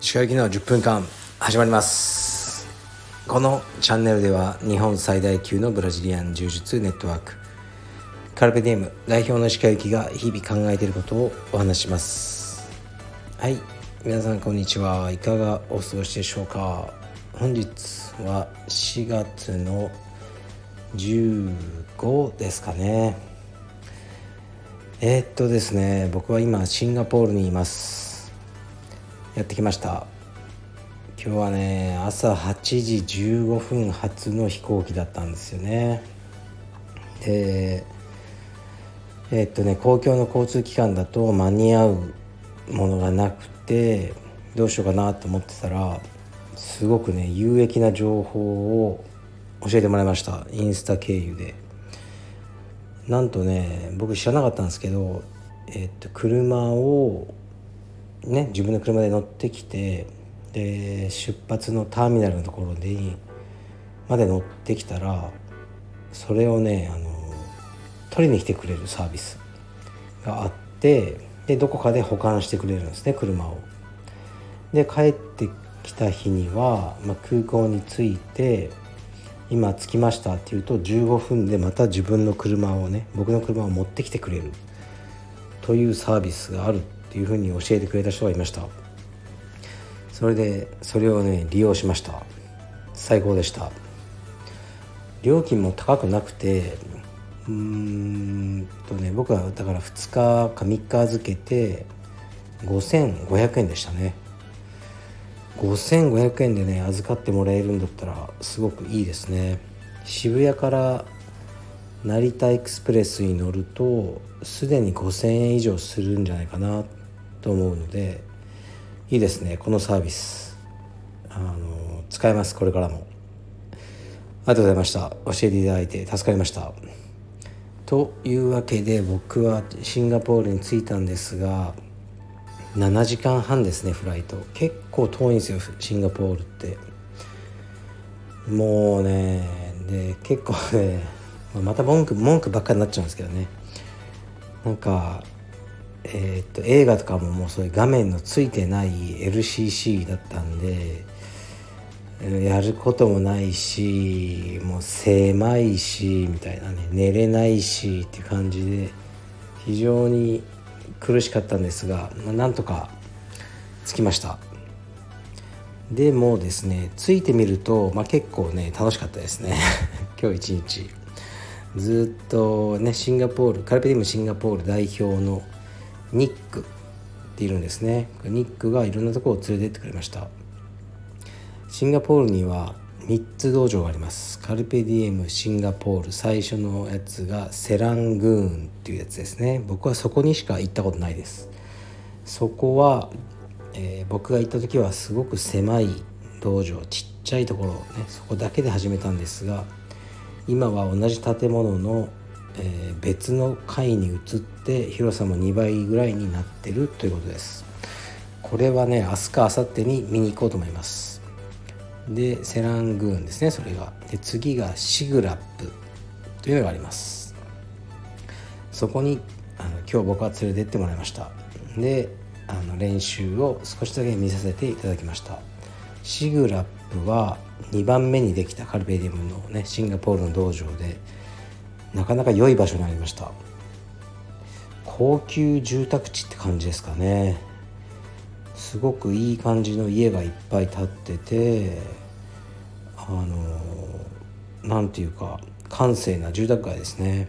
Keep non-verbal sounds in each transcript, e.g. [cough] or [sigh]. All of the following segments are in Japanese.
石川行きの10分間始まります。このチャンネルでは日本最大級のブラジリアン柔術ネットワーク。カルペディエム代表の石川行きが日々考えていることをお話します。はい。皆さんこんにちは。いかがお過ごしでしょうか。本日は4月の15ですかね。えー、っとですね僕は今シンガポールにいます。やってきました。今日はね朝8時15分発の飛行機だったんですよね。でえー、っとね公共の交通機関だと間に合うものがなくてどうしようかなと思ってたらすごくね有益な情報を教えてもらいました。インスタ経由で。なんとね僕知らなかったんですけど、えっと、車をね自分の車で乗ってきてで出発のターミナルのところにまで乗ってきたらそれをねあの取りに来てくれるサービスがあってでどこかで保管してくれるんですね車を。で帰ってきた日には、まあ、空港に着いて今着きましたって言うと15分でまた自分の車をね僕の車を持ってきてくれる。というサービスがあるっていうふうに教えてくれた人がいました。それでそれをね利用しました。最高でした。料金も高くなくてうーんとね僕はだから2日か3日預けて5500円でしたね。5500円でね預かってもらえるんだったらすごくいいですね。渋谷から成田エクスプレスに乗るとすでに5000円以上するんじゃないかなと思うのでいいですねこのサービス。あの使えますこれからも。ありがとうございました。教えていただいて助かりました。というわけで僕はシンガポールに着いたんですが7時間半ですねフライト。結構遠いんですよシンガポールって。もうねで結構ねまた文句文句ばっかりになっちゃうんですけどね。なんかえー、っと映画とかももうそういう画面のついてない LCC だったんでやることもないしもう狭いしみたいなね寝れないしって感じで非常に苦しかったんですが、まあ、なんとか着きました。でもですね着いてみると、まあ、結構ね楽しかったですね。[laughs] 今日一日。ずっとねシンガポールカルペディムシンガポール代表のニックっているんですね。ニックがいろんなところを連れてってくれました。シンガポールには3つ道場があります。カルペディエムシンガポール。最初のやつがセラングーンっていうやつですね。僕はそこにしか行ったことないです。そこは、えー、僕が行った時はすごく狭い道場。ちっちゃいところねそこだけで始めたんですが今は同じ建物の、えー、別の階に移って広さも2倍ぐらいになってるということです。これはね明日か明後日に見に行こうと思います。でセラングーンですね。それが。で次がシグラップというのがあります。そこにあの今日僕は連れてってもらいました。であの練習を少しだけ見させていただきました。シグラップは2番目にできたカルベディムのねシンガポールの道場でなかなか良い場所にありました。高級住宅地って感じですかね。すごくいい感じの家がいっぱい建っててあの何ていうか閑静な住宅街ですね。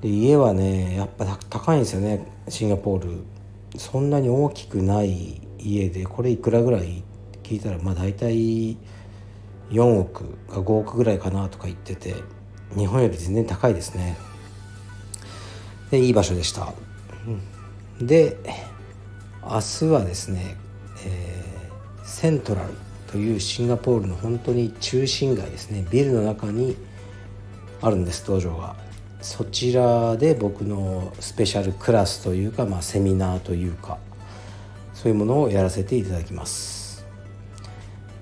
で家はねやっぱ高いんですよねシンガポール。そんなに大きくない家でこれいくらぐらい？聞いたらまあ大体4億か5億ぐらいかなとか言ってて日本より全然高いですね。でいい場所でした、うん、で明日はですね、えー、セントラルというシンガポールの本当に中心街ですねビルの中にあるんです道場が。そちらで僕のスペシャルクラスというか、まあ、セミナーというかそういうものをやらせていただきます。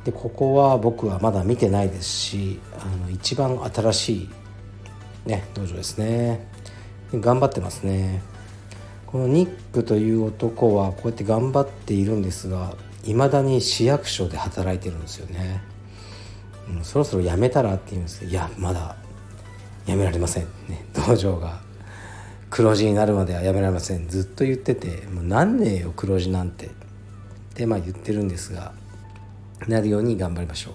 でここは僕はまだ見てないですしあの一番新しいね道場ですね。頑張ってますね。このニックという男はこうやって頑張っているんですがいまだに市役所で働いてるんですよね、うん、そろそろ辞めたらって言うんです。けどいやまだ辞められません。ね [laughs] 道場が。黒字になるまではやめられません。ずっと言っててもう何年よ黒字なんて。ってまあ言ってるんですがなるように頑張りましょ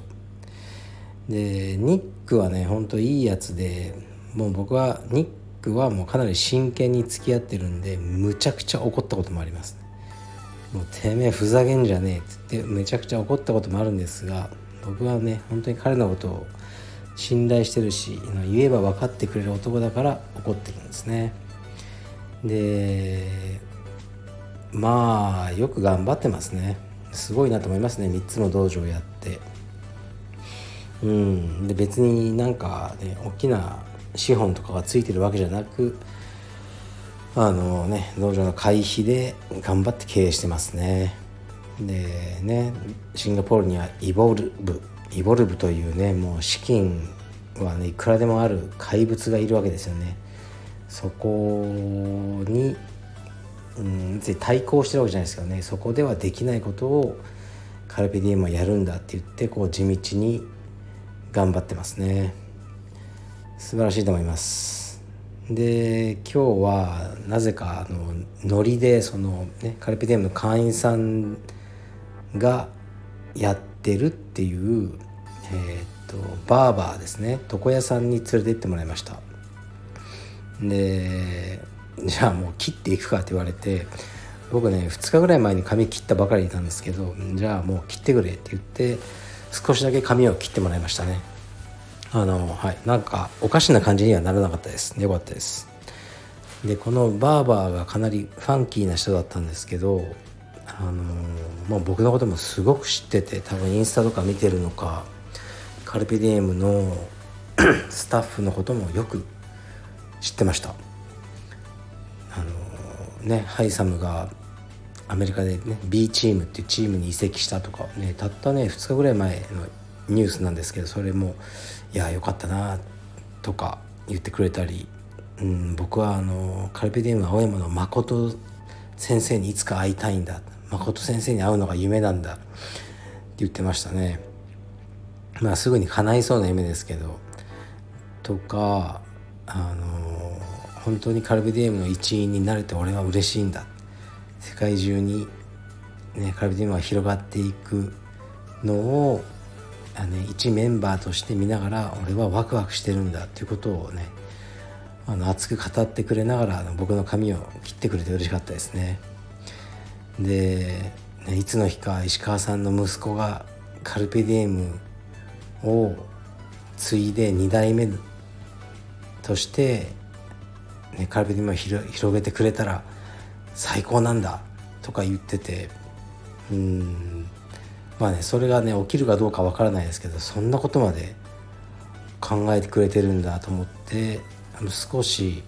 う。でニックはねほんといいやつでもう僕はニックはもうかなり真剣に付き合ってるんでむちゃくちゃ怒ったこともあります、もうてめえふざけんじゃねえって言ってめちゃくちゃ怒ったこともあるんですが僕はね本当に彼のことを信頼してるし言えば分かってくれる男だから怒ってるんですね。でまあよく頑張ってますね。すごいなと思いますね。3つの道場をやって。うん。で別になんかね大きな資本とかがついてるわけじゃなくあのね道場の会費で頑張って経営してますね。でねシンガポールにはイボルブイボルブというねもう資金はねいくらでもある怪物がいるわけですよね。そこに、うん、対抗してるわけじゃないですけどね。そこではできないことをカルペディエムはやるんだって言ってこう地道に頑張ってますね。素晴らしいと思います。で今日はなぜかあのノリでその、ね、カルペディエムの会員さんがやってるっていうえー、っとバーバーですね。床屋さんに連れて行ってもらいました。でじゃあもう切っていくかって言われて僕ね2日ぐらい前に髪切ったばかりいたんですけどじゃあもう切ってくれって言って少しだけ髪を切ってもらいましたね。あのはい。なんかおかしな感じにはならなかったです。よかったです。でこのバーバーがかなりファンキーな人だったんですけどあのもう僕のこともすごく知ってて多分インスタとか見てるのかカルピディエムの [coughs] スタッフのこともよく知ってました。あのねハイサムがアメリカでね B チームっていうチームに移籍したとかねたったね2日ぐらい前のニュースなんですけどそれもいやよかったなとか言ってくれたり、うん、僕はあのカルペディウム青山の誠先生にいつか会いたいんだ。誠先生に会うのが夢なんだ。って言ってましたね。まあすぐに叶いそうな夢ですけど。とかあの本当にカルビディエムの一員になれて俺は嬉しいんだ。世界中に、ね、カルビディエムが広がっていくのを、ね、一メンバーとして見ながら俺はワクワクしてるんだっていうことをねあの熱く語ってくれながら僕の髪を切ってくれて嬉しかったですね。で、ね、いつの日か石川さんの息子がカルペディエムを継いで2代目として、ね、カルペディエムを広げてくれたら最高なんだとか言っててうん。まあねそれがね起きるかどうかわからないですけどそんなことまで考えてくれてるんだと思ってあの少し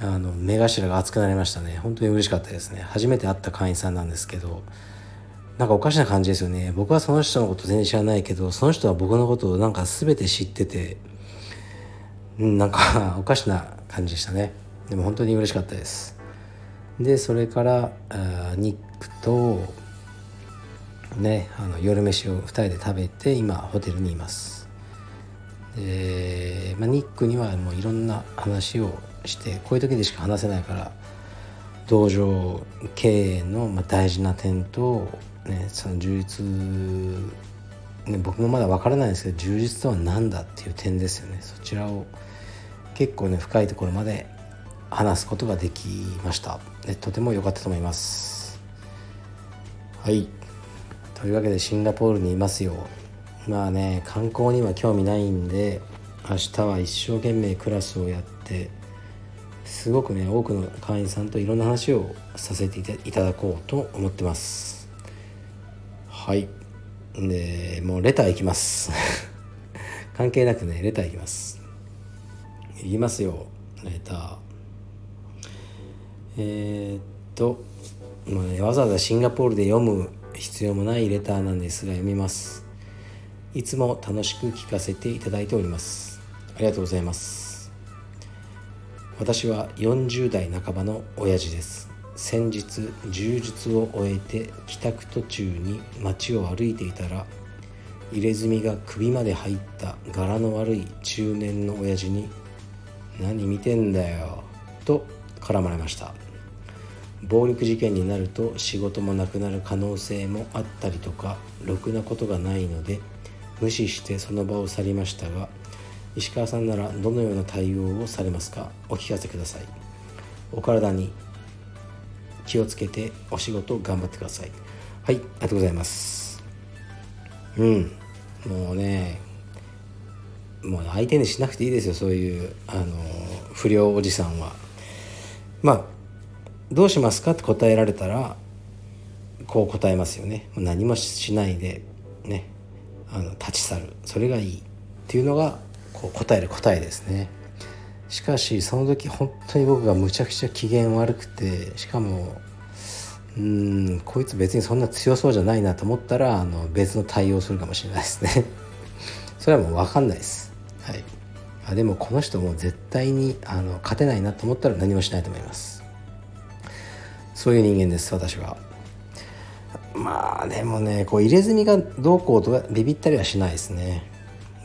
あの目頭が熱くなりましたね。本当に嬉しかったですね。初めて会った会員さんなんですけどなんかおかしな感じですよね。僕はその人のこと全然知らないけどその人は僕のことをなんか全て知っててなんかおかしな感じでしたね。でも本当に嬉しかったです。でそれからあニックとねあの夜飯を2人で食べて今ホテルにいます。で、まあ、ニックにはもういろんな話をしてこういう時でしか話せないから道場経営のま大事な点と、ね、その充実、ね、僕もまだ分からないんですけど充実とは何だっていう点ですよね。そちらを結構ね深いところまで話すことができました。でとても良かったと思います。はい。というわけでシンガポールにいますよ。まあね観光には興味ないんで明日は一生懸命クラスをやってすごくね多くの会員さんといろんな話をさせていただこうと思ってます。はい。でもうレターいきます。[laughs] 関係なくねレターいきます。いきますよレター。えー、っと、まあね、わざわざシンガポールで読む必要もないレターなんですが読みます。いつも楽しく聞かせていただいております。ありがとうございます。私は40代半ばの親父です。先日柔術を終えて帰宅途中に街を歩いていたら入れ墨が首まで入った柄の悪い中年の親父に「何見てんだよ」と絡まれました。暴力事件になると仕事もなくなる可能性もあったりとかろくなことがないので無視してその場を去りましたが石川さんならどのような対応をされますか？お聞かせください。お体に気をつけてお仕事頑張ってください。はいありがとうございます。うんもうねもう相手にしなくていいですよそういうあの不良おじさんは。まあどうしますか？って答えられたらこう答えますよね。何もしないでねあの立ち去る。それがいいっていうのがこう答える答えですね。しかしその時本当に僕がむちゃくちゃ機嫌悪くてしかもうんこいつ別にそんな強そうじゃないなと思ったらあの別の対応するかもしれないですね。[laughs] それはもう分かんないです。はい。あでもこの人も絶対にあの勝てないなと思ったら何もしないと思います。そういう人間です私は。まあでもねこう入れ墨がどうこうとかビビったりはしないですね。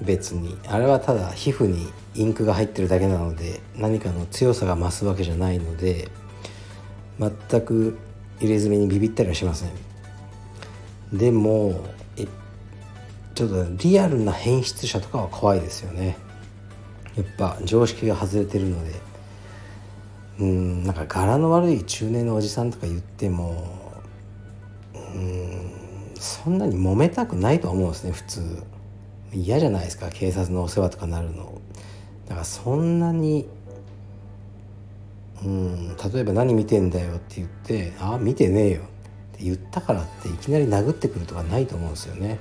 別に。あれはただ皮膚にインクが入ってるだけなので何かの強さが増すわけじゃないので全く入れ墨にビビったりはしません。でもちょっとリアルな変質者とかは怖いですよね。やっぱ常識が外れてるので。うんなんか柄の悪い中年のおじさんとか言ってもうんそんなに揉めたくないと思うんですね普通嫌じゃないですか警察のお世話とかなるのだからそんなにうん例えば「何見てんだよ」って言って「ああ見てねえよ」って言ったからっていきなり殴ってくるとかないと思うんですよね。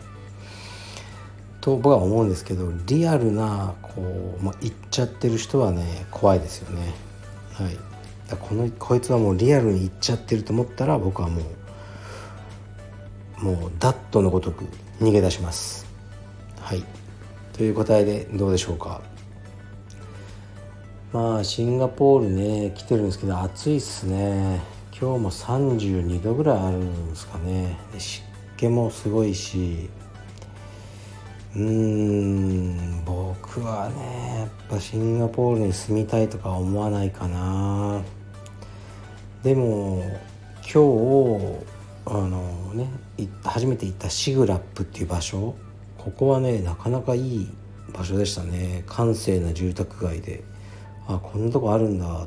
と僕は思うんですけどリアルなこう、まあ、言っちゃってる人はね怖いですよね。はい、だこのこいつはもうリアルに言っちゃってると思ったら僕はもうもうダットのごとく逃げ出します。はい。という答えでどうでしょうか。まあシンガポールね来てるんですけど暑いっすね。今日も32度ぐらいあるんですかね。湿気もすごいし。うーん僕はねシンガポールに住みたいとか思わないかな。でも今日あのね初めて行ったシグラップっていう場所。ここはねなかなかいい場所でしたね。閑静な住宅街で。あこんなとこあるんだ。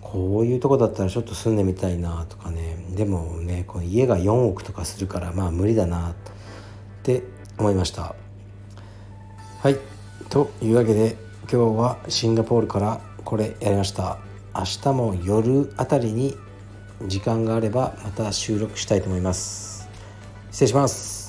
こういうとこだったらちょっと住んでみたいなとかね。でもねこの家が4億とかするからまあ無理だな。って思いました。はい。というわけで今日はシンガポールからこれやりました。明日も夜あたりに時間があればまた収録したいと思います。失礼します。